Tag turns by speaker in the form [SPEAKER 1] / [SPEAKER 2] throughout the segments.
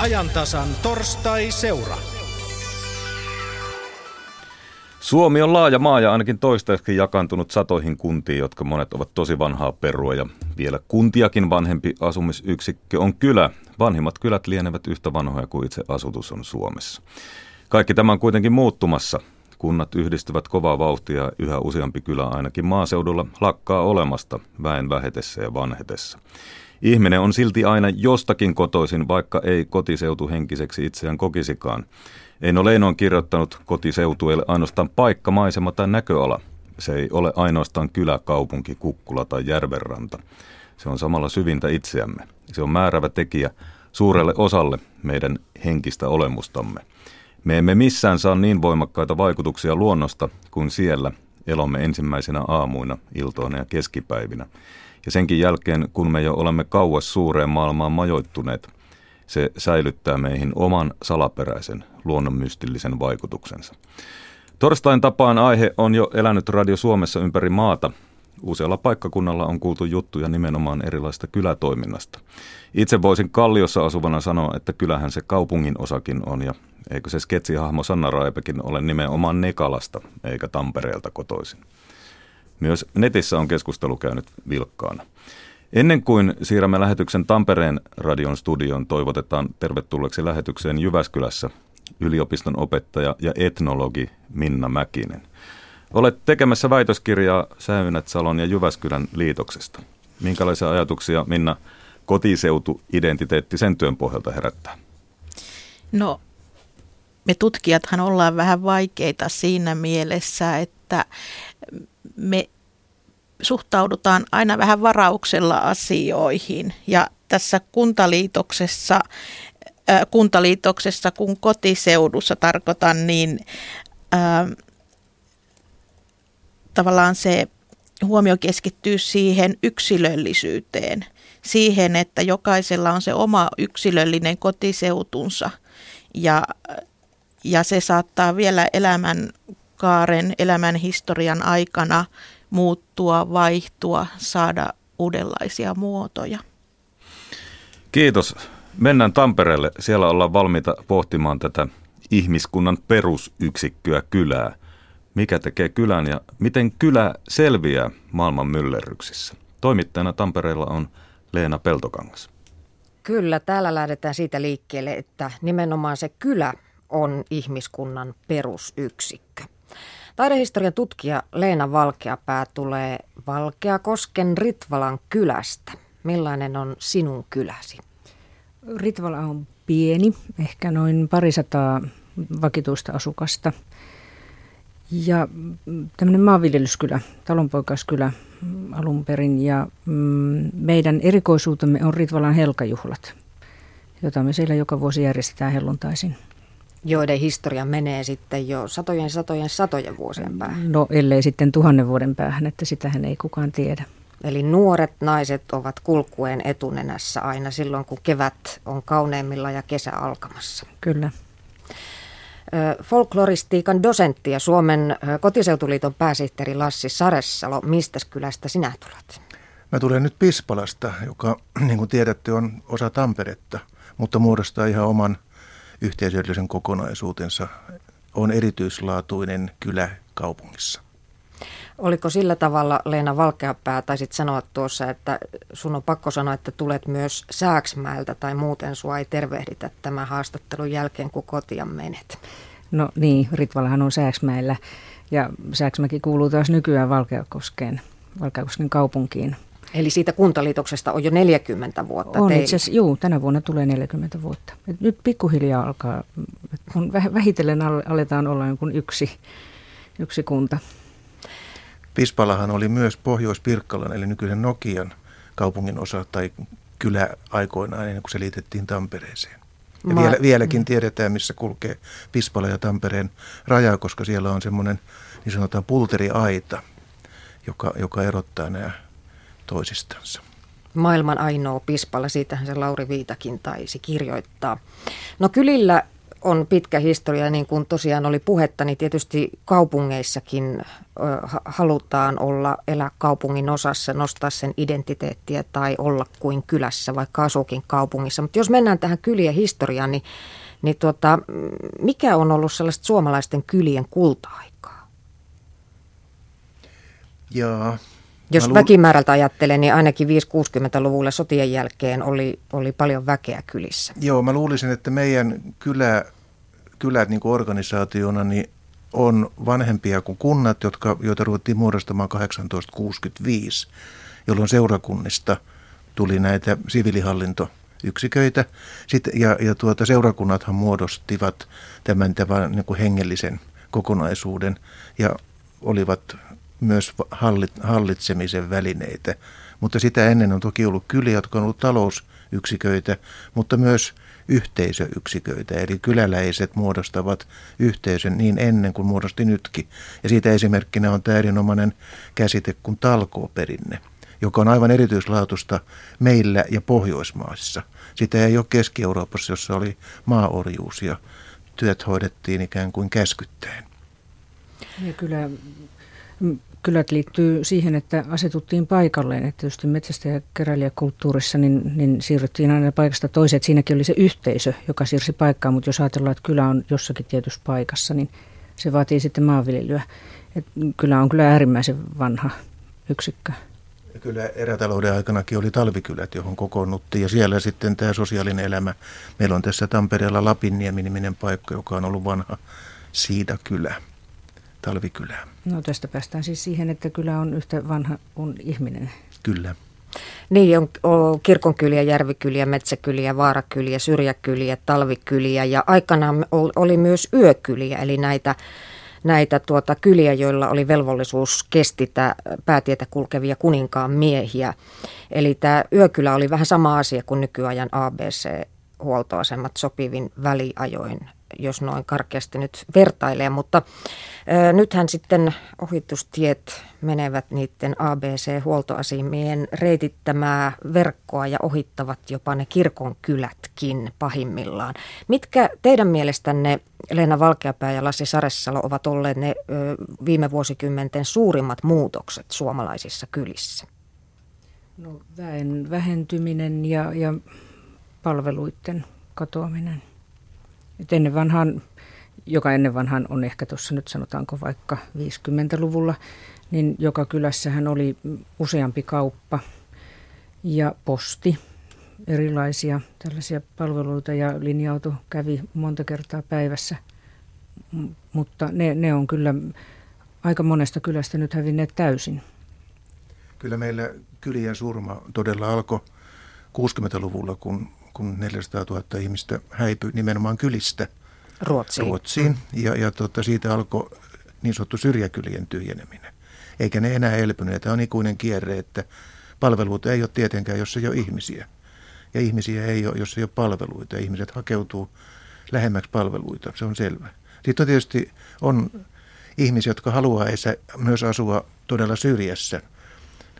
[SPEAKER 1] ajantasan torstai-seura.
[SPEAKER 2] Suomi on laaja maa ja ainakin toistaiseksi jakantunut satoihin kuntiin, jotka monet ovat tosi vanhaa perua ja vielä kuntiakin vanhempi asumisyksikkö on kylä. Vanhimmat kylät lienevät yhtä vanhoja kuin itse asutus on Suomessa. Kaikki tämä on kuitenkin muuttumassa. Kunnat yhdistyvät kovaa vauhtia ja yhä useampi kylä ainakin maaseudulla lakkaa olemasta väen vähetessä ja vanhetessa. Ihminen on silti aina jostakin kotoisin, vaikka ei kotiseutu henkiseksi itseään kokisikaan. Eino Leino on kirjoittanut kotiseutueelle ainoastaan paikka, maisema tai näköala. Se ei ole ainoastaan kylä, kaupunki, kukkula tai järvenranta. Se on samalla syvintä itseämme. Se on määrävä tekijä suurelle osalle meidän henkistä olemustamme. Me emme missään saa niin voimakkaita vaikutuksia luonnosta kuin siellä elomme ensimmäisenä aamuina, iltoina ja keskipäivinä. Ja senkin jälkeen, kun me jo olemme kauas suureen maailmaan majoittuneet, se säilyttää meihin oman salaperäisen luonnonmystillisen vaikutuksensa. Torstain tapaan aihe on jo elänyt Radio Suomessa ympäri maata. Usealla paikkakunnalla on kuultu juttuja nimenomaan erilaista kylätoiminnasta. Itse voisin Kalliossa asuvana sanoa, että kylähän se kaupungin osakin on ja eikö se sketsihahmo Sanna Raipekin ole nimenomaan Nekalasta eikä Tampereelta kotoisin. Myös netissä on keskustelu käynyt vilkkaana. Ennen kuin siirrämme lähetyksen Tampereen radion studioon, toivotetaan tervetulleeksi lähetykseen Jyväskylässä yliopiston opettaja ja etnologi Minna Mäkinen. Olet tekemässä väitöskirjaa Säynät-Salon ja Jyväskylän liitoksesta. Minkälaisia ajatuksia Minna kotiseutu-identiteetti sen työn pohjalta herättää?
[SPEAKER 3] No, me tutkijathan ollaan vähän vaikeita siinä mielessä, että me suhtaudutaan aina vähän varauksella asioihin. Ja tässä kuntaliitoksessa, äh, kuntaliitoksessa kun kotiseudussa tarkoitan, niin äh, tavallaan se huomio keskittyy siihen yksilöllisyyteen, siihen, että jokaisella on se oma yksilöllinen kotiseutunsa. Ja, ja se saattaa vielä elämän kaaren, elämän historian aikana muuttua, vaihtua, saada uudenlaisia muotoja.
[SPEAKER 2] Kiitos. Mennään Tampereelle. Siellä ollaan valmiita pohtimaan tätä ihmiskunnan perusyksikköä kylää. Mikä tekee kylän ja miten kylä selviää maailman myllerryksissä? Toimittajana Tampereella on Leena Peltokangas.
[SPEAKER 4] Kyllä, täällä lähdetään siitä liikkeelle, että nimenomaan se kylä on ihmiskunnan perusyksikkö. Taidehistorian tutkija Leena Valkeapää tulee Valkeakosken Ritvalan kylästä. Millainen on sinun kyläsi?
[SPEAKER 5] Ritvala on pieni, ehkä noin parisataa vakituista asukasta. Ja tämmöinen maanviljelyskylä, talonpoikaiskylä alun perin. Ja mm, meidän erikoisuutemme on Ritvalan helkajuhlat, jota me siellä joka vuosi järjestetään helluntaisin
[SPEAKER 4] joiden historia menee sitten jo satojen, satojen, satojen vuosien päähän.
[SPEAKER 5] No ellei sitten tuhannen vuoden päähän, että sitähän ei kukaan tiedä.
[SPEAKER 4] Eli nuoret naiset ovat kulkueen etunenässä aina silloin, kun kevät on kauneimmilla ja kesä alkamassa.
[SPEAKER 5] Kyllä.
[SPEAKER 4] Folkloristiikan dosentti ja Suomen kotiseutuliiton pääsihteeri Lassi Saressalo, mistä kylästä sinä tulet?
[SPEAKER 6] Mä tulen nyt Pispalasta, joka niin kuin tiedätte on osa Tamperetta, mutta muodostaa ihan oman yhteisöllisen kokonaisuutensa on erityislaatuinen kylä kaupungissa.
[SPEAKER 4] Oliko sillä tavalla, Leena Valkeapää, taisit sanoa tuossa, että sun on pakko sanoa, että tulet myös Sääksmäeltä tai muuten sua ei tervehditä tämän haastattelun jälkeen, kun kotia menet?
[SPEAKER 5] No niin, Ritvalahan on Sääksmäellä ja Sääksmäki kuuluu taas nykyään Valkeakoskeen, Valkeakosken kaupunkiin.
[SPEAKER 4] Eli siitä kuntaliitoksesta on jo 40 vuotta
[SPEAKER 5] On itse asiassa, juu, tänä vuonna tulee 40 vuotta. Et nyt pikkuhiljaa alkaa, kun vähitellen aletaan olla jonkun yksi, yksi kunta.
[SPEAKER 6] Pispalahan oli myös Pohjois-Pirkkalan, eli nykyisen Nokian kaupungin osa tai kylä aikoinaan, ennen kuin se liitettiin Tampereeseen. Ja Ma- vielä, vieläkin tiedetään, missä kulkee Pispala ja Tampereen raja, koska siellä on semmoinen niin sanotaan pulteriaita, joka, joka erottaa nämä toisistansa.
[SPEAKER 4] Maailman ainoa pispala, siitähän se Lauri Viitakin taisi kirjoittaa. No kylillä on pitkä historia, niin kuin tosiaan oli puhetta, niin tietysti kaupungeissakin halutaan olla, elää kaupungin osassa, nostaa sen identiteettiä tai olla kuin kylässä, vaikka asuukin kaupungissa. Mutta jos mennään tähän kylien historiaan, niin, niin tuota, mikä on ollut sellaista suomalaisten kylien kulta-aikaa?
[SPEAKER 6] Joo,
[SPEAKER 4] jos luul... väkimäärältä ajattelee, niin ainakin 5-60-luvulla sotien jälkeen oli, oli paljon väkeä kylissä.
[SPEAKER 6] Joo, mä luulisin, että meidän kylä, kylät niin kuin organisaationa niin on vanhempia kuin kunnat, jotka, joita ruvettiin muodostamaan 1865, jolloin seurakunnista tuli näitä siviilihallintoyksiköitä. Sitten, ja, ja tuota, seurakunnathan muodostivat tämän, tämän niin kuin hengellisen kokonaisuuden ja olivat myös hallitsemisen välineitä. Mutta sitä ennen on toki ollut kyliä, jotka on ollut talousyksiköitä, mutta myös yhteisöyksiköitä. Eli kyläläiset muodostavat yhteisön niin ennen kuin muodosti nytkin. Ja siitä esimerkkinä on tämä erinomainen käsite kuin talkooperinne, joka on aivan erityislaatusta meillä ja Pohjoismaissa. Sitä ei ole Keski-Euroopassa, jossa oli maaorjuus ja työt hoidettiin ikään kuin käskyttäen.
[SPEAKER 5] Ja kyllä kylät liittyy siihen, että asetuttiin paikalleen. Että tietysti metsästä ja keräilijäkulttuurissa niin, niin siirryttiin aina paikasta toiseen. Että siinäkin oli se yhteisö, joka siirsi paikkaan, mutta jos ajatellaan, että kylä on jossakin tietyssä paikassa, niin se vaatii sitten maanviljelyä. Et kylä on kyllä äärimmäisen vanha yksikkö.
[SPEAKER 6] Kyllä erätalouden aikanakin oli talvikylät, johon kokoonnuttiin ja siellä sitten tämä sosiaalinen elämä. Meillä on tässä Tampereella Lapinniemi-niminen paikka, joka on ollut vanha Siidakylä talvikylää.
[SPEAKER 5] No tästä päästään siis siihen, että kylä on yhtä vanha kuin ihminen.
[SPEAKER 6] Kyllä.
[SPEAKER 4] Niin, on, on kirkonkyliä, järvikyliä, metsäkyliä, vaarakyliä, syrjäkyliä, talvikyliä ja aikanaan oli myös yökyliä, eli näitä, näitä tuota, kyliä, joilla oli velvollisuus kestitä päätietä kulkevia kuninkaan miehiä. Eli tämä yökylä oli vähän sama asia kuin nykyajan ABC-huoltoasemat sopivin väliajoin jos noin karkeasti nyt vertailee, mutta ö, nythän sitten ohitustiet menevät niiden ABC-huoltoasimien reitittämää verkkoa ja ohittavat jopa ne kirkon kylätkin pahimmillaan. Mitkä teidän mielestänne, Leena Valkeapää ja Lassi Saressalo, ovat olleet ne ö, viime vuosikymmenten suurimmat muutokset suomalaisissa kylissä?
[SPEAKER 5] No, väen vähentyminen ja, ja palveluiden katoaminen. Et ennen vanhaan, joka ennen vanhaan on ehkä tuossa nyt sanotaanko vaikka 50-luvulla, niin joka kylässähän oli useampi kauppa ja posti, erilaisia tällaisia palveluita ja linja-auto kävi monta kertaa päivässä. mutta ne, ne on kyllä aika monesta kylästä nyt hävinneet täysin.
[SPEAKER 6] Kyllä meillä kylien surma todella alkoi 60-luvulla, kun kun 400 000 ihmistä häipyi nimenomaan kylistä
[SPEAKER 4] Ruotsiin.
[SPEAKER 6] Ruotsiin ja, ja tota, siitä alkoi niin sanottu syrjäkylien tyhjeneminen. Eikä ne enää elpyneet. Tämä on ikuinen kierre, että palveluita ei ole tietenkään, jos ei ole ihmisiä. Ja ihmisiä ei ole, jos ei ole palveluita. Ihmiset hakeutuu lähemmäksi palveluita, se on selvä. Sitten on tietysti on ihmisiä, jotka haluaa myös asua todella syrjässä.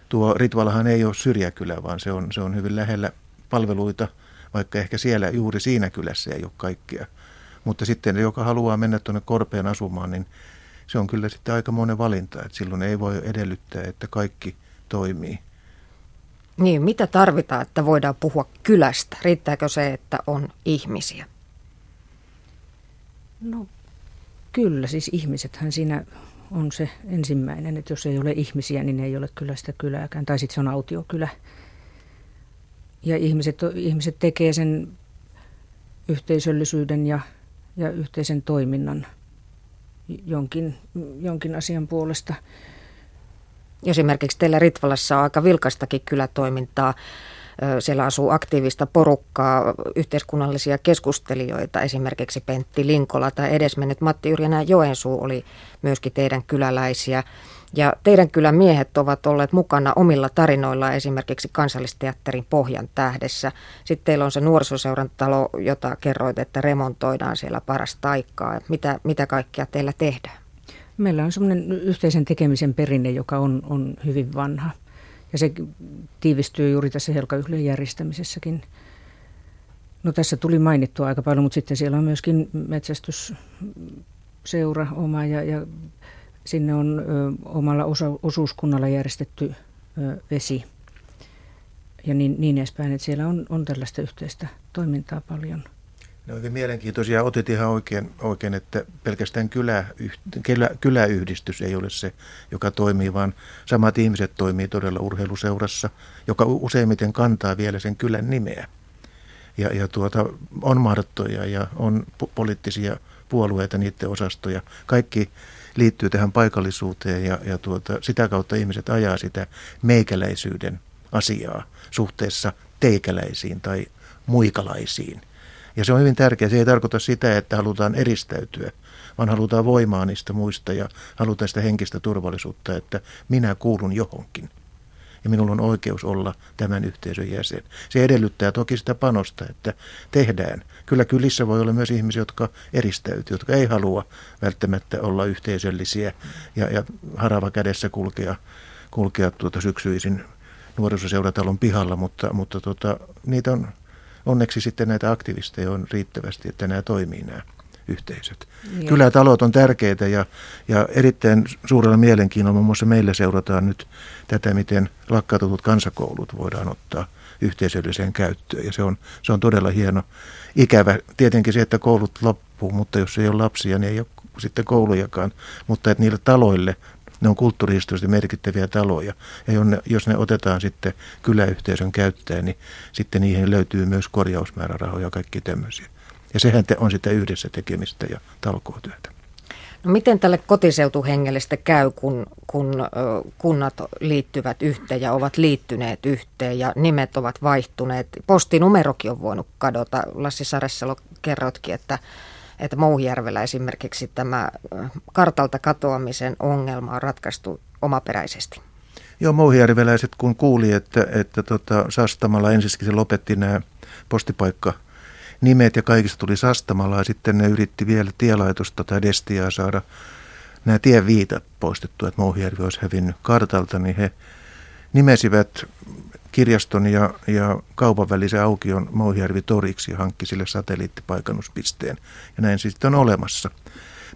[SPEAKER 6] Tuo Ritvalahan ei ole syrjäkylä, vaan se on, se on hyvin lähellä palveluita – vaikka ehkä siellä juuri siinä kylässä ei ole kaikkia. Mutta sitten joka haluaa mennä tuonne korpeen asumaan, niin se on kyllä sitten aika monen valinta, että silloin ei voi edellyttää, että kaikki toimii.
[SPEAKER 4] Niin, mitä tarvitaan, että voidaan puhua kylästä? Riittääkö se, että on ihmisiä?
[SPEAKER 5] No kyllä, siis ihmisethän siinä on se ensimmäinen, että jos ei ole ihmisiä, niin ei ole kyllä sitä kylääkään. Tai sitten se on autiokylä ja ihmiset, ihmiset tekee sen yhteisöllisyyden ja, ja yhteisen toiminnan jonkin, jonkin asian puolesta.
[SPEAKER 4] Esimerkiksi teillä Ritvalassa on aika vilkastakin kylätoimintaa. Siellä asuu aktiivista porukkaa, yhteiskunnallisia keskustelijoita, esimerkiksi Pentti Linkola tai edesmennyt Matti Yrjänä Joensuu oli myöskin teidän kyläläisiä. Ja teidän kyllä miehet ovat olleet mukana omilla tarinoilla esimerkiksi kansallisteatterin Pohjan tähdessä. Sitten teillä on se nuorisoseuran talo, jota kerroit, että remontoidaan siellä parasta aikaa. Mitä, mitä kaikkea teillä tehdään?
[SPEAKER 5] Meillä on semmoinen yhteisen tekemisen perinne, joka on, on hyvin vanha. Ja se tiivistyy juuri tässä helkayhlien järjestämisessäkin. No tässä tuli mainittua aika paljon, mutta sitten siellä on myöskin metsästysseura oma ja, ja sinne on ö, omalla osa, osuuskunnalla järjestetty ö, vesi ja niin, niin edespäin, että siellä on, on tällaista yhteistä toimintaa paljon.
[SPEAKER 6] Ne oikein mielenkiintoisia. Otit ihan oikein, oikein että pelkästään kylä, kylä, kyläyhdistys ei ole se, joka toimii, vaan samat ihmiset toimii todella urheiluseurassa, joka useimmiten kantaa vielä sen kylän nimeä. Ja, ja tuota, on marttoja ja on poliittisia puolueita, niiden osastoja. Kaikki liittyy tähän paikallisuuteen ja, ja tuota, sitä kautta ihmiset ajaa sitä meikäläisyyden asiaa suhteessa teikäläisiin tai muikalaisiin. Ja se on hyvin tärkeää. Se ei tarkoita sitä, että halutaan eristäytyä, vaan halutaan voimaa niistä muista ja halutaan sitä henkistä turvallisuutta, että minä kuulun johonkin. Ja minulla on oikeus olla tämän yhteisön jäsen. Se edellyttää toki sitä panosta, että tehdään. Kyllä kylissä voi olla myös ihmisiä, jotka eristäytyy, jotka ei halua välttämättä olla yhteisöllisiä ja, ja harava kädessä kulkea, kulkea tuota syksyisin nuorisoseuratalon pihalla, mutta, mutta tota, niitä on onneksi sitten näitä aktivisteja on riittävästi, että nämä toimii nämä yhteisöt. Niin. Kylätalot on tärkeitä ja, ja erittäin suurella mielenkiinnolla muun muassa meillä seurataan nyt tätä, miten lakkautetut kansakoulut voidaan ottaa yhteisölliseen käyttöön. Ja se on, se on todella hieno. Ikävä tietenkin se, että koulut loppuu, mutta jos ei ole lapsia, niin ei ole sitten koulujakaan. Mutta että niille taloille ne on kulttuurihistoriallisesti merkittäviä taloja. Ja jos ne otetaan sitten kyläyhteisön käyttäen, niin sitten niihin löytyy myös korjausmäärärahoja ja kaikki tämmöisiä. Ja sehän on sitä yhdessä tekemistä ja talkootyötä.
[SPEAKER 4] No miten tälle kotiseutuhengelle sitten käy, kun, kun kunnat liittyvät yhteen ja ovat liittyneet yhteen ja nimet ovat vaihtuneet? Postinumerokin on voinut kadota. Lassi Saressalo kerrotkin, että että Mouhijärvellä esimerkiksi tämä kartalta katoamisen ongelma on ratkaistu omaperäisesti.
[SPEAKER 6] Joo, mouhijärveläiset kun kuuli, että, että tota, Sastamalla ensisikin se lopetti nämä postipaikka nimet ja kaikista tuli Sastamalla ja sitten ne yritti vielä tielaitosta tai destiaa saada nämä tieviitat poistettua, että Mouhijärvi olisi hävinnyt kartalta, niin he nimesivät kirjaston ja, ja kaupan välisen aukion Mouhijärvi toriksi ja hankki sille satelliittipaikannuspisteen. Ja näin sitten on olemassa.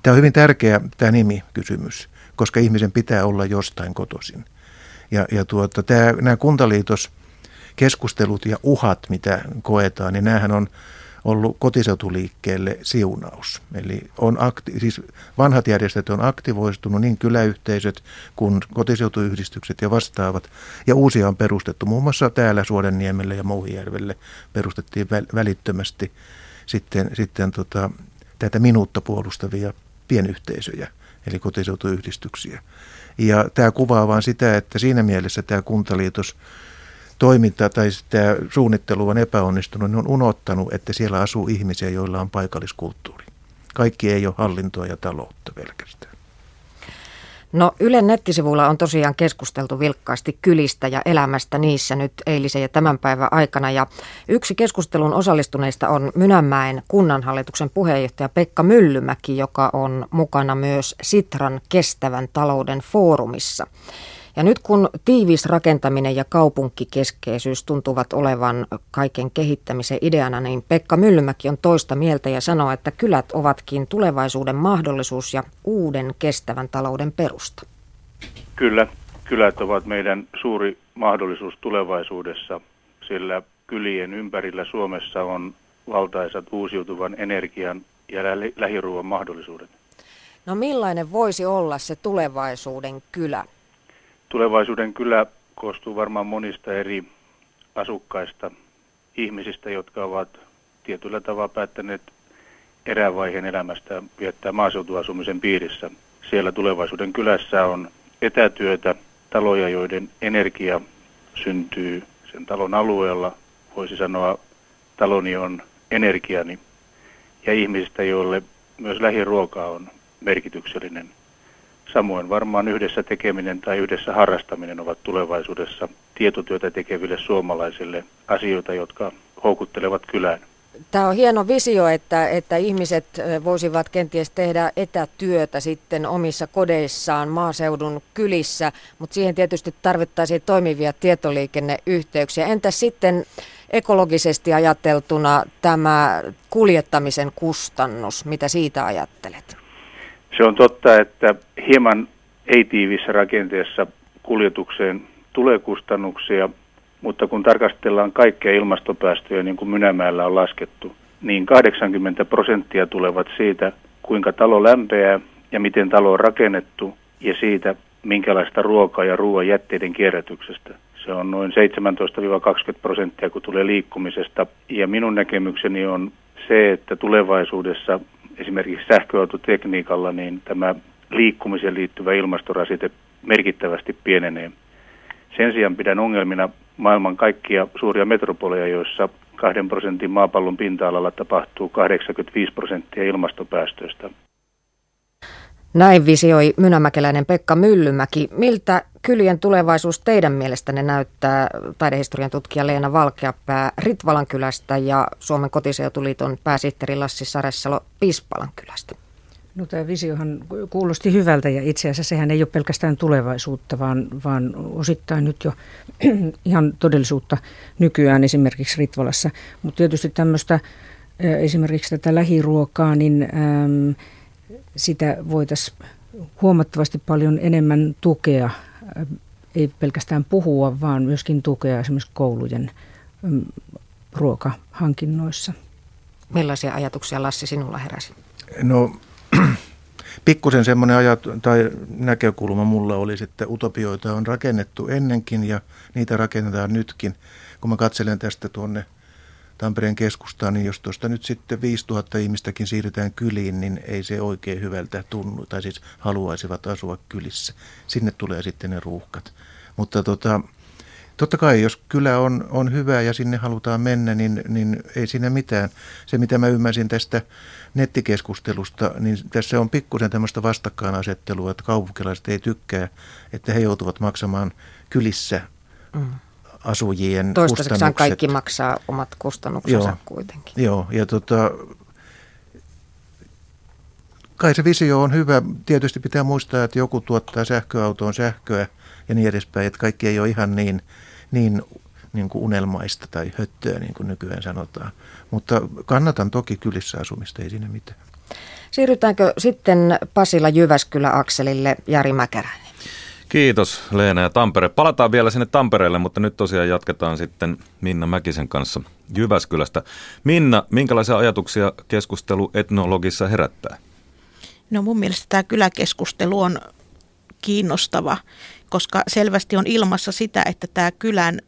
[SPEAKER 6] Tämä on hyvin tärkeä tämä nimikysymys, koska ihmisen pitää olla jostain kotoisin. Ja, ja tuota, tämä, nämä kuntaliitoskeskustelut ja uhat, mitä koetaan, niin näähän on ollut kotiseutuliikkeelle siunaus. Eli on akti- siis vanhat järjestöt on aktivoistunut, niin kyläyhteisöt kuin kotiseutuyhdistykset ja vastaavat. Ja uusia on perustettu, muun muassa täällä Suodenniemelle ja Mouhijärvelle perustettiin väl- välittömästi sitten, sitten tota, tätä minuutta puolustavia pienyhteisöjä, eli kotiseutuyhdistyksiä. Ja tämä kuvaa vain sitä, että siinä mielessä tämä kuntaliitos toiminta tai tämä suunnittelu on epäonnistunut, ne on unohtanut, että siellä asuu ihmisiä, joilla on paikalliskulttuuri. Kaikki ei ole hallintoa ja taloutta pelkästään.
[SPEAKER 4] No Ylen nettisivuilla on tosiaan keskusteltu vilkkaasti kylistä ja elämästä niissä nyt eilisen ja tämän päivän aikana. Ja yksi keskustelun osallistuneista on Mynänmäen kunnanhallituksen puheenjohtaja Pekka Myllymäki, joka on mukana myös Sitran kestävän talouden foorumissa. Ja nyt kun tiivis rakentaminen ja kaupunkikeskeisyys tuntuvat olevan kaiken kehittämisen ideana, niin Pekka Myllymäki on toista mieltä ja sanoo, että kylät ovatkin tulevaisuuden mahdollisuus ja uuden kestävän talouden perusta.
[SPEAKER 7] Kyllä, kylät ovat meidän suuri mahdollisuus tulevaisuudessa, sillä kylien ympärillä Suomessa on valtaisat uusiutuvan energian ja lähiruuan mahdollisuudet.
[SPEAKER 4] No millainen voisi olla se tulevaisuuden kylä?
[SPEAKER 7] Tulevaisuuden kylä koostuu varmaan monista eri asukkaista, ihmisistä, jotka ovat tietyllä tavalla päättäneet erävaiheen elämästä viettää maaseutuasumisen piirissä. Siellä tulevaisuuden kylässä on etätyötä, taloja, joiden energia syntyy sen talon alueella. Voisi sanoa, taloni on energiani. Ja ihmisistä, joille myös lähiruoka on merkityksellinen Samoin varmaan yhdessä tekeminen tai yhdessä harrastaminen ovat tulevaisuudessa tietotyötä tekeville suomalaisille asioita, jotka houkuttelevat kylään.
[SPEAKER 4] Tämä on hieno visio, että, että ihmiset voisivat kenties tehdä etätyötä sitten omissa kodeissaan maaseudun kylissä, mutta siihen tietysti tarvittaisiin toimivia tietoliikenneyhteyksiä. Entä sitten ekologisesti ajateltuna tämä kuljettamisen kustannus, mitä siitä ajattelet?
[SPEAKER 7] Se on totta, että hieman ei-tiivissä rakenteessa kuljetukseen tulee kustannuksia, mutta kun tarkastellaan kaikkia ilmastopäästöjä, niin kuin Mynämäellä on laskettu, niin 80 prosenttia tulevat siitä, kuinka talo lämpeää ja miten talo on rakennettu ja siitä, minkälaista ruokaa ja ruoan jätteiden kierrätyksestä. Se on noin 17-20 prosenttia, kun tulee liikkumisesta. Ja minun näkemykseni on se, että tulevaisuudessa esimerkiksi sähköautotekniikalla niin tämä liikkumiseen liittyvä ilmastorasite merkittävästi pienenee. Sen sijaan pidän ongelmina maailman kaikkia suuria metropoleja, joissa kahden prosentin maapallon pinta-alalla tapahtuu 85 prosenttia ilmastopäästöistä.
[SPEAKER 4] Näin visioi mynämäkeläinen Pekka Myllymäki. Miltä kylien tulevaisuus teidän mielestänne näyttää taidehistorian tutkija Leena Valkeapää Ritvalan kylästä ja Suomen kotiseutuliiton pääsihteeri Lassi Saressalo Pispalan kylästä?
[SPEAKER 5] No tämä visiohan kuulosti hyvältä ja itse asiassa sehän ei ole pelkästään tulevaisuutta, vaan, vaan osittain nyt jo ihan todellisuutta nykyään esimerkiksi Ritvalassa. Mutta tietysti tämmöistä esimerkiksi tätä lähiruokaa, niin äm, sitä voitaisiin huomattavasti paljon enemmän tukea, ei pelkästään puhua, vaan myöskin tukea esimerkiksi koulujen äm, ruokahankinnoissa.
[SPEAKER 4] Millaisia ajatuksia Lassi sinulla heräsi?
[SPEAKER 6] No pikkusen semmoinen ajat, tai näkökulma mulla oli, että utopioita on rakennettu ennenkin ja niitä rakennetaan nytkin. Kun mä katselen tästä tuonne Tampereen keskustaan, niin jos tuosta nyt sitten 5000 ihmistäkin siirretään kyliin, niin ei se oikein hyvältä tunnu, tai siis haluaisivat asua kylissä. Sinne tulee sitten ne ruuhkat. Mutta tota, Totta kai, jos kylä on, on hyvä ja sinne halutaan mennä, niin, niin ei siinä mitään. Se, mitä mä ymmärsin tästä nettikeskustelusta, niin tässä on pikkusen tämmöistä vastakkainasettelua, että kaupunkilaiset ei tykkää, että he joutuvat maksamaan kylissä mm. Asujien Toistaiseksi
[SPEAKER 4] kaikki maksaa omat kustannuksensa
[SPEAKER 6] joo,
[SPEAKER 4] kuitenkin.
[SPEAKER 6] Joo, ja tota, kai se visio on hyvä. Tietysti pitää muistaa, että joku tuottaa sähköautoon sähköä ja niin edespäin, että kaikki ei ole ihan niin, niin, niin kuin unelmaista tai höttöä, niin kuin nykyään sanotaan. Mutta kannatan toki kylissä asumista, ei siinä mitään.
[SPEAKER 4] Siirrytäänkö sitten Pasila-Jyväskylä-akselille Jari Mäkäräinen?
[SPEAKER 2] Kiitos Leena ja Tampere. Palataan vielä sinne Tampereelle, mutta nyt tosiaan jatketaan sitten Minna Mäkisen kanssa Jyväskylästä. Minna, minkälaisia ajatuksia keskustelu etnologissa herättää?
[SPEAKER 3] No mun mielestä tämä kyläkeskustelu on kiinnostava, koska selvästi on ilmassa sitä, että tämä kylän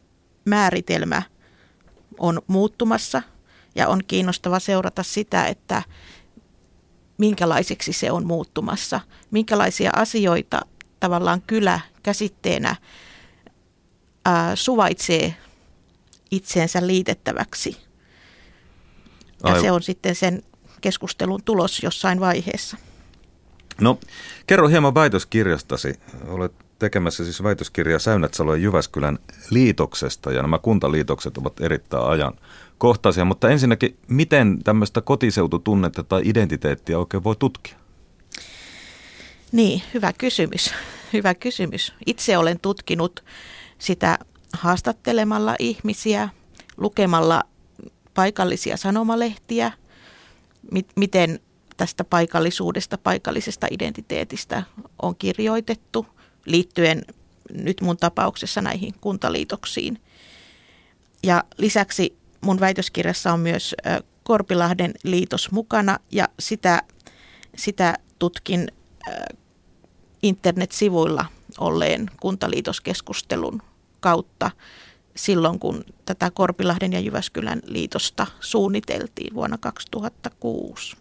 [SPEAKER 3] määritelmä on muuttumassa ja on kiinnostava seurata sitä, että minkälaiseksi se on muuttumassa, minkälaisia asioita tavallaan kylä käsitteenä ää, suvaitsee itseensä liitettäväksi. Ja Aivan. se on sitten sen keskustelun tulos jossain vaiheessa.
[SPEAKER 2] No, kerro hieman väitöskirjastasi. Olet tekemässä siis väitöskirjaa Säynätsalo ja Jyväskylän liitoksesta, ja nämä kuntaliitokset ovat erittäin ajan kohtaisia. Mutta ensinnäkin, miten tämmöistä kotiseututunnetta tai identiteettiä oikein voi tutkia?
[SPEAKER 3] Niin, hyvä kysymys. Hyvä kysymys. Itse olen tutkinut sitä haastattelemalla ihmisiä, lukemalla paikallisia sanomalehtiä, miten tästä paikallisuudesta, paikallisesta identiteetistä on kirjoitettu liittyen nyt mun tapauksessa näihin kuntaliitoksiin. Ja lisäksi mun väitöskirjassa on myös Korpilahden liitos mukana ja sitä, sitä tutkin internetsivuilla olleen kuntaliitoskeskustelun kautta silloin, kun tätä Korpilahden ja Jyväskylän liitosta suunniteltiin vuonna 2006.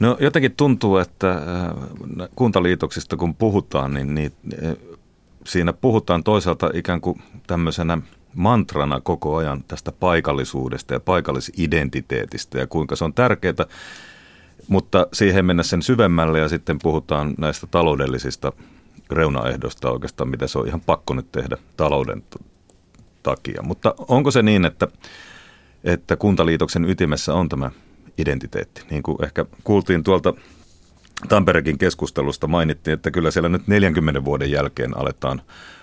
[SPEAKER 2] No jotenkin tuntuu, että äh, kuntaliitoksista kun puhutaan, niin, niin äh, siinä puhutaan toisaalta ikään kuin tämmöisenä mantrana koko ajan tästä paikallisuudesta ja paikallisidentiteetistä ja kuinka se on tärkeää, mutta siihen mennä sen syvemmälle ja sitten puhutaan näistä taloudellisista reunaehdosta oikeastaan, mitä se on ihan pakko nyt tehdä talouden takia. Mutta onko se niin, että, että kuntaliitoksen ytimessä on tämä identiteetti. Niin kuin ehkä kuultiin tuolta Tamperekin keskustelusta, mainittiin, että kyllä siellä nyt 40 vuoden jälkeen aletaan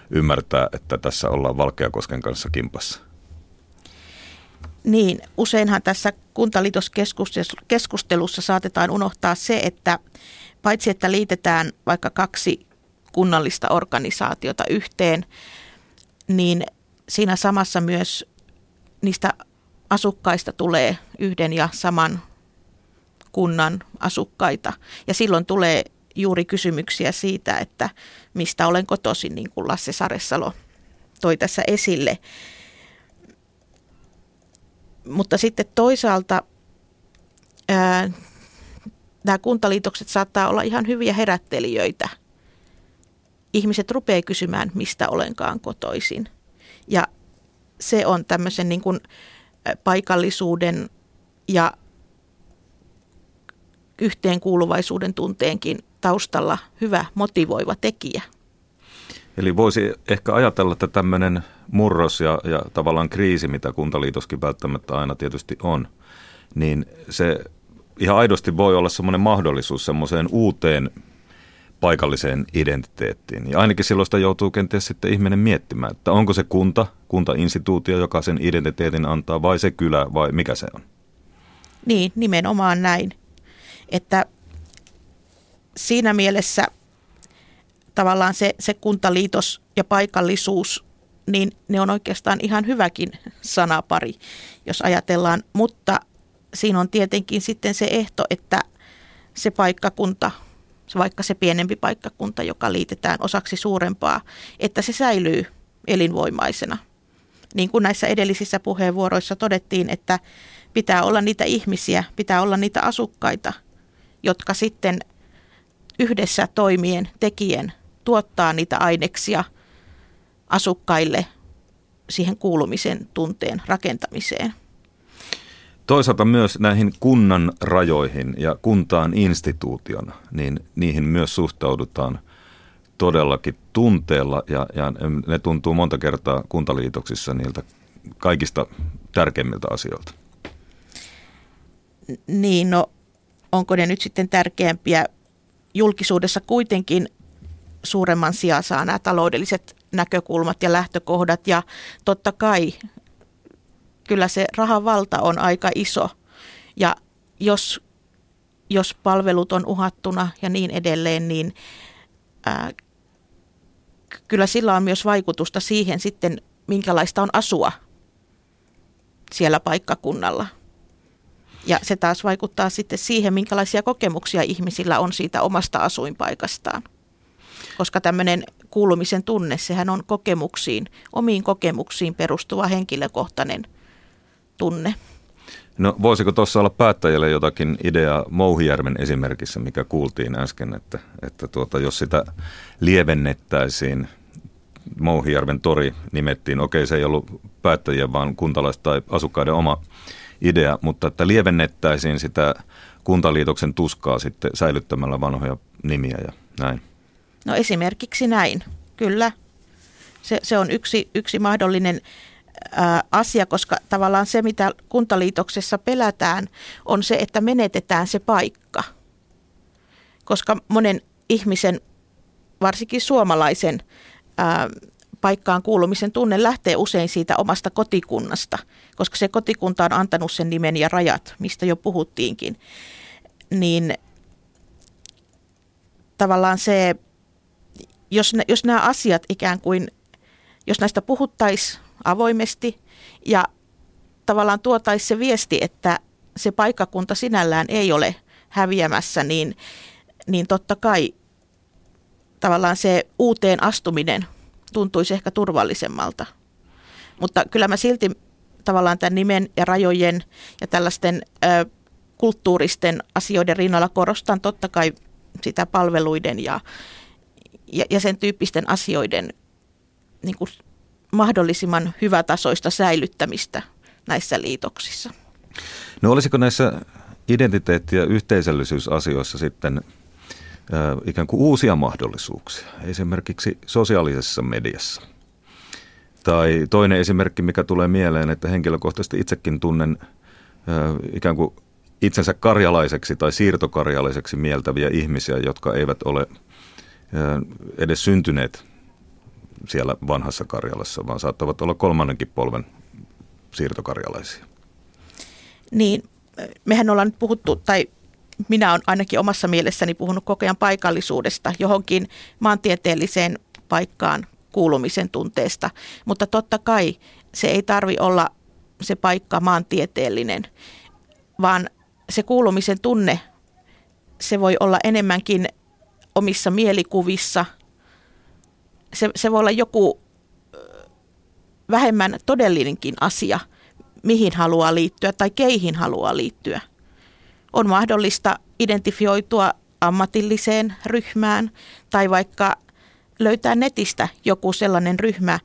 [SPEAKER 2] ymmärtää, että tässä ollaan Valkeakosken kanssa kimpassa.
[SPEAKER 3] Niin, useinhan tässä kuntaliitoskeskustelussa saatetaan unohtaa se, että paitsi että liitetään vaikka kaksi kunnallista organisaatiota yhteen, niin siinä samassa myös niistä asukkaista tulee yhden ja saman kunnan asukkaita. Ja silloin tulee juuri kysymyksiä siitä, että mistä olen kotoisin, niin kuin Lasse Saressalo toi tässä esille. Mutta sitten toisaalta ää, nämä kuntaliitokset saattaa olla ihan hyviä herättelijöitä. Ihmiset rupeaa kysymään, mistä olenkaan kotoisin. Ja se on tämmöisen niin kuin paikallisuuden ja yhteenkuuluvaisuuden tunteenkin taustalla hyvä motivoiva tekijä.
[SPEAKER 2] Eli voisi ehkä ajatella, että tämmöinen murros ja, ja tavallaan kriisi, mitä kuntaliitoskin välttämättä aina tietysti on, niin se ihan aidosti voi olla semmoinen mahdollisuus semmoiseen uuteen paikalliseen identiteettiin. Ja ainakin silloin sitä joutuu kenties sitten ihminen miettimään, että onko se kunta, kuntainstituutio, joka sen identiteetin antaa, vai se kylä, vai mikä se on?
[SPEAKER 3] Niin, nimenomaan näin. Että siinä mielessä tavallaan se, se kuntaliitos ja paikallisuus, niin ne on oikeastaan ihan hyväkin sanapari, jos ajatellaan. Mutta siinä on tietenkin sitten se ehto, että se paikkakunta, vaikka se pienempi paikkakunta, joka liitetään osaksi suurempaa, että se säilyy elinvoimaisena. Niin kuin näissä edellisissä puheenvuoroissa todettiin, että pitää olla niitä ihmisiä, pitää olla niitä asukkaita, jotka sitten yhdessä toimien, tekijän tuottaa niitä aineksia asukkaille siihen kuulumisen tunteen rakentamiseen.
[SPEAKER 2] Toisaalta myös näihin kunnan rajoihin ja kuntaan instituutiona, niin niihin myös suhtaudutaan todellakin tunteella ja, ja ne tuntuu monta kertaa kuntaliitoksissa niiltä kaikista tärkeimmiltä asioilta.
[SPEAKER 3] Niin, no onko ne nyt sitten tärkeämpiä? Julkisuudessa kuitenkin suuremman sijaan saa nämä taloudelliset näkökulmat ja lähtökohdat ja totta kai kyllä se rahan valta on aika iso ja jos, jos palvelut on uhattuna ja niin edelleen, niin ää, kyllä sillä on myös vaikutusta siihen sitten, minkälaista on asua siellä paikkakunnalla. Ja se taas vaikuttaa sitten siihen, minkälaisia kokemuksia ihmisillä on siitä omasta asuinpaikastaan. Koska tämmöinen kuulumisen tunne, sehän on kokemuksiin, omiin kokemuksiin perustuva henkilökohtainen tunne.
[SPEAKER 2] No voisiko tuossa olla päättäjälle jotakin ideaa Mouhijärven esimerkissä, mikä kuultiin äsken, että, että tuota, jos sitä lievennettäisiin, Mouhijärven tori nimettiin, okei se ei ollut päättäjien, vaan kuntalaiset tai asukkaiden oma idea, mutta että lievennettäisiin sitä kuntaliitoksen tuskaa sitten säilyttämällä vanhoja nimiä ja näin.
[SPEAKER 3] No esimerkiksi näin, kyllä. Se, se on yksi, yksi mahdollinen ää, asia, koska tavallaan se, mitä kuntaliitoksessa pelätään, on se, että menetetään se paikka. Koska monen ihmisen, varsinkin suomalaisen, ää, paikkaan kuulumisen tunne lähtee usein siitä omasta kotikunnasta, koska se kotikunta on antanut sen nimen ja rajat, mistä jo puhuttiinkin. Niin tavallaan se, jos, jos nämä asiat ikään kuin, jos näistä puhuttaisiin avoimesti ja tavallaan tuotaisiin se viesti, että se paikkakunta sinällään ei ole häviämässä, niin, niin totta kai tavallaan se uuteen astuminen tuntuisi ehkä turvallisemmalta. Mutta kyllä mä silti tavallaan tämän nimen ja rajojen ja tällaisten ö, kulttuuristen asioiden rinnalla korostan totta kai sitä palveluiden ja, ja, ja sen tyyppisten asioiden niin kuin mahdollisimman hyvätasoista säilyttämistä näissä liitoksissa.
[SPEAKER 2] No olisiko näissä identiteetti- ja yhteisöllisyysasioissa sitten ikään kuin uusia mahdollisuuksia, esimerkiksi sosiaalisessa mediassa. Tai toinen esimerkki, mikä tulee mieleen, että henkilökohtaisesti itsekin tunnen ikään kuin itsensä karjalaiseksi tai siirtokarjalaiseksi mieltäviä ihmisiä, jotka eivät ole edes syntyneet siellä vanhassa Karjalassa, vaan saattavat olla kolmannenkin polven siirtokarjalaisia.
[SPEAKER 3] niin mehän ollaan nyt puhuttu, tai minä olen ainakin omassa mielessäni puhunut koko ajan paikallisuudesta johonkin maantieteelliseen paikkaan kuulumisen tunteesta, mutta totta kai se ei tarvi olla se paikka maantieteellinen, vaan se kuulumisen tunne, se voi olla enemmänkin omissa mielikuvissa. Se, se voi olla joku vähemmän todellinenkin asia, mihin haluaa liittyä tai keihin haluaa liittyä. On mahdollista identifioitua ammatilliseen ryhmään tai vaikka löytää netistä joku sellainen ryhmä,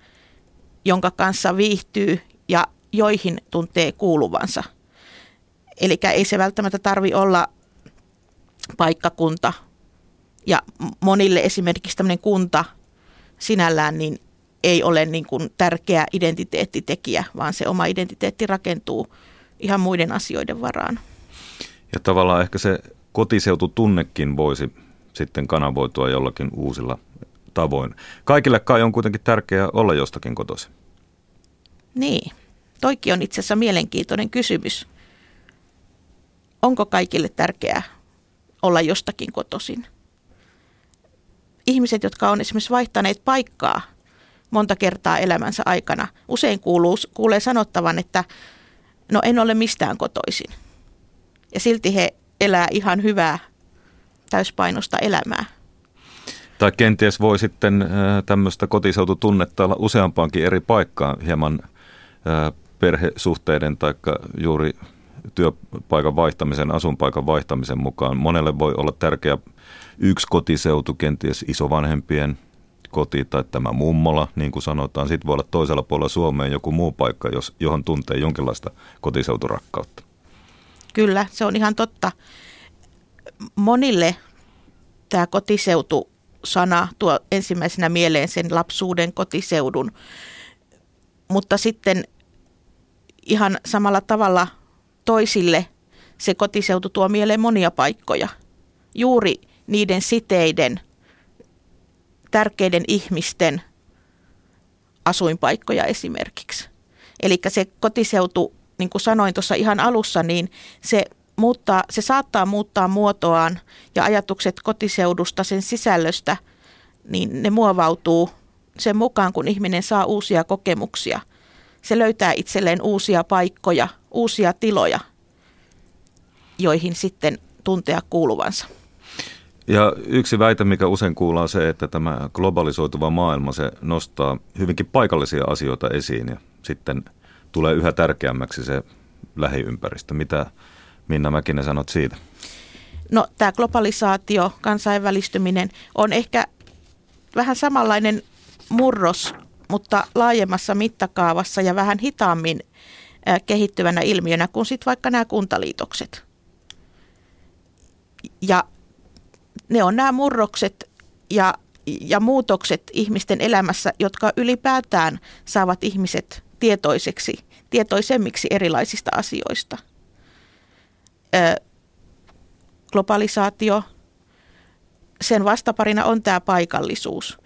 [SPEAKER 3] jonka kanssa viihtyy ja joihin tuntee kuuluvansa. Eli ei se välttämättä tarvi olla paikkakunta. Ja monille esimerkiksi tämmöinen kunta sinällään niin ei ole niin kuin tärkeä identiteettitekijä, vaan se oma identiteetti rakentuu ihan muiden asioiden varaan.
[SPEAKER 2] Ja tavallaan ehkä se kotiseututunnekin voisi sitten kanavoitua jollakin uusilla tavoin. Kaikille kai on kuitenkin tärkeää olla jostakin kotosi.
[SPEAKER 3] Niin, toikin on itse asiassa mielenkiintoinen kysymys. Onko kaikille tärkeää olla jostakin kotoisin? Ihmiset, jotka on esimerkiksi vaihtaneet paikkaa monta kertaa elämänsä aikana, usein kuuluu, kuulee sanottavan, että no en ole mistään kotoisin. Ja silti he elää ihan hyvää täyspainosta elämää.
[SPEAKER 2] Tai kenties voi sitten äh, tämmöistä kotiseututunnetta olla useampaankin eri paikkaan hieman äh, perhesuhteiden tai juuri työpaikan vaihtamisen, asunpaikan vaihtamisen mukaan. Monelle voi olla tärkeä yksi kotiseutu, kenties isovanhempien koti tai tämä mummola, niin kuin sanotaan. Sitten voi olla toisella puolella Suomeen joku muu paikka, jos, johon tuntee jonkinlaista kotiseuturakkautta.
[SPEAKER 3] Kyllä, se on ihan totta. Monille tämä kotiseutu sana tuo ensimmäisenä mieleen sen lapsuuden kotiseudun. Mutta sitten ihan samalla tavalla toisille se kotiseutu tuo mieleen monia paikkoja. Juuri niiden siteiden, tärkeiden ihmisten asuinpaikkoja esimerkiksi. Eli se kotiseutu, niin kuin sanoin tuossa ihan alussa, niin se muuttaa, se saattaa muuttaa muotoaan ja ajatukset kotiseudusta, sen sisällöstä, niin ne muovautuu sen mukaan, kun ihminen saa uusia kokemuksia. Se löytää itselleen uusia paikkoja, uusia tiloja, joihin sitten tuntea kuuluvansa.
[SPEAKER 2] Ja yksi väite, mikä usein kuullaan, on se, että tämä globalisoituva maailma, se nostaa hyvinkin paikallisia asioita esiin ja sitten tulee yhä tärkeämmäksi se lähiympäristö. Mitä Minna Mäkinen sanot siitä?
[SPEAKER 3] No tämä globalisaatio, kansainvälistyminen on ehkä vähän samanlainen murros, mutta laajemmassa mittakaavassa ja vähän hitaammin kehittyvänä ilmiönä kuin sitten vaikka nämä kuntaliitokset. Ja ne on nämä murrokset ja, ja muutokset ihmisten elämässä, jotka ylipäätään saavat ihmiset tietoiseksi, tietoisemmiksi erilaisista asioista – globalisaatio, sen vastaparina on tämä paikallisuus.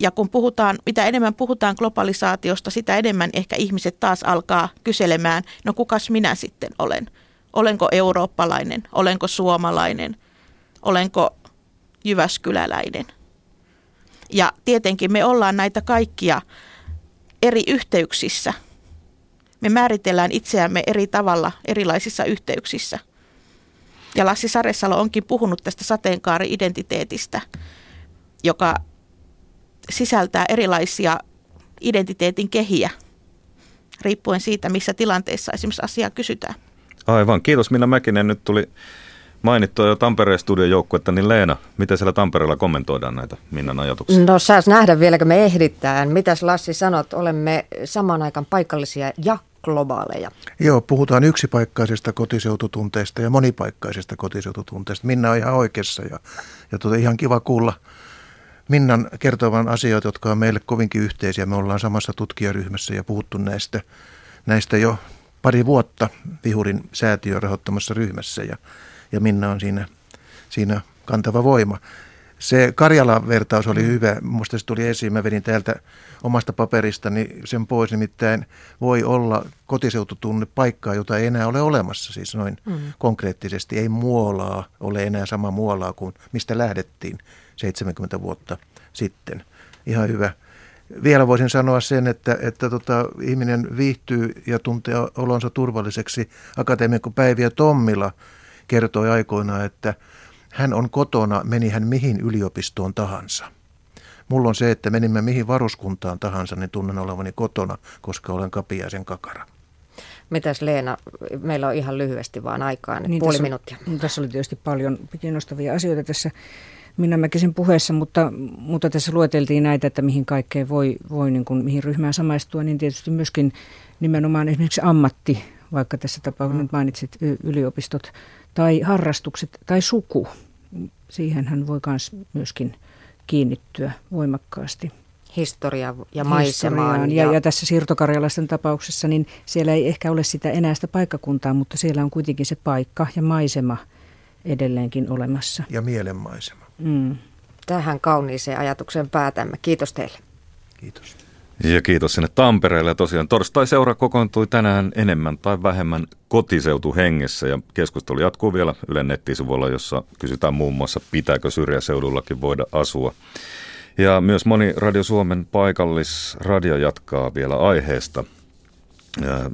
[SPEAKER 3] Ja kun puhutaan, mitä enemmän puhutaan globalisaatiosta, sitä enemmän ehkä ihmiset taas alkaa kyselemään, no kukas minä sitten olen? Olenko eurooppalainen? Olenko suomalainen? Olenko jyväskyläläinen? Ja tietenkin me ollaan näitä kaikkia eri yhteyksissä. Me määritellään itseämme eri tavalla erilaisissa yhteyksissä – ja Lassi Saresalo onkin puhunut tästä sateenkaari-identiteetistä, joka sisältää erilaisia identiteetin kehiä, riippuen siitä, missä tilanteessa esimerkiksi asiaa kysytään.
[SPEAKER 2] Aivan. Kiitos Minna Mäkinen. Nyt tuli mainittua jo Tampereen studion joukkuetta, niin Leena, miten siellä Tampereella kommentoidaan näitä Minnan ajatuksia?
[SPEAKER 4] No saas nähdä vieläkö me ehditään. Mitäs Lassi sanot, olemme samaan aikaan paikallisia ja globaaleja.
[SPEAKER 6] Joo, puhutaan yksipaikkaisesta kotiseututunteesta ja monipaikkaisesta kotiseututunteesta. Minna on ihan oikeassa ja, ja tuota, ihan kiva kuulla Minnan kertovan asioita, jotka on meille kovinkin yhteisiä. Me ollaan samassa tutkijaryhmässä ja puhuttu näistä, näistä jo pari vuotta Vihurin säätiön rahoittamassa ryhmässä ja, ja Minna on siinä, siinä kantava voima. Se Karjalan vertaus oli hyvä. Minusta se tuli esiin. Mä vedin täältä omasta paperistani sen pois. Nimittäin voi olla kotiseututunne paikkaa, jota ei enää ole olemassa. Siis noin mm. konkreettisesti. Ei Muolaa ole enää sama Muolaa kuin mistä lähdettiin 70 vuotta sitten. Ihan hyvä. Vielä voisin sanoa sen, että, että tota, ihminen viihtyy ja tuntee olonsa turvalliseksi. Akateemikko Päiviä Tommila kertoi aikoinaan, että – hän on kotona, meni hän mihin yliopistoon tahansa. Mulla on se, että menimme mihin varuskuntaan tahansa, niin tunnen olevani kotona, koska olen kapiaisen kakara.
[SPEAKER 4] Mitäs Leena, meillä on ihan lyhyesti vaan aikaa, niin puoli tässä, minuuttia.
[SPEAKER 5] Tässä oli tietysti paljon kiinnostavia asioita tässä Minna Mäkisen puheessa, mutta, mutta tässä lueteltiin näitä, että mihin kaikkeen voi, voi niin kuin, mihin ryhmään samaistua, niin tietysti myöskin nimenomaan esimerkiksi ammatti, vaikka tässä tapauksessa mm. mainitsit yliopistot, tai harrastukset tai suku. Siihen hän voi myös myöskin kiinnittyä voimakkaasti.
[SPEAKER 4] Historia ja maisemaan.
[SPEAKER 5] Ja, ja, ja tässä siirtokarjalaisten tapauksessa, niin siellä ei ehkä ole sitä enää sitä paikkakuntaa, mutta siellä on kuitenkin se paikka ja maisema edelleenkin olemassa.
[SPEAKER 6] Ja mielenmaisema.
[SPEAKER 4] Mm. Tähän kauniiseen ajatuksen päätämme. Kiitos teille.
[SPEAKER 6] Kiitos.
[SPEAKER 2] Ja kiitos sinne Tampereelle. Ja tosiaan torstai-seura kokoontui tänään enemmän tai vähemmän kotiseutuhengessä ja keskustelu jatkuu vielä Ylen nettisivuilla, jossa kysytään muun muassa, pitääkö syrjäseudullakin voida asua. Ja myös moni Radio Suomen paikallisradio jatkaa vielä aiheesta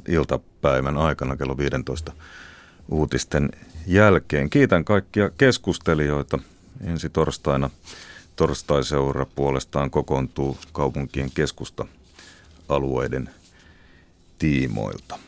[SPEAKER 2] iltapäivän aikana kello 15 uutisten jälkeen. Kiitän kaikkia keskustelijoita ensi torstaina. Torstaiseura puolestaan kokoontuu kaupunkien keskusta alueiden tiimoilta.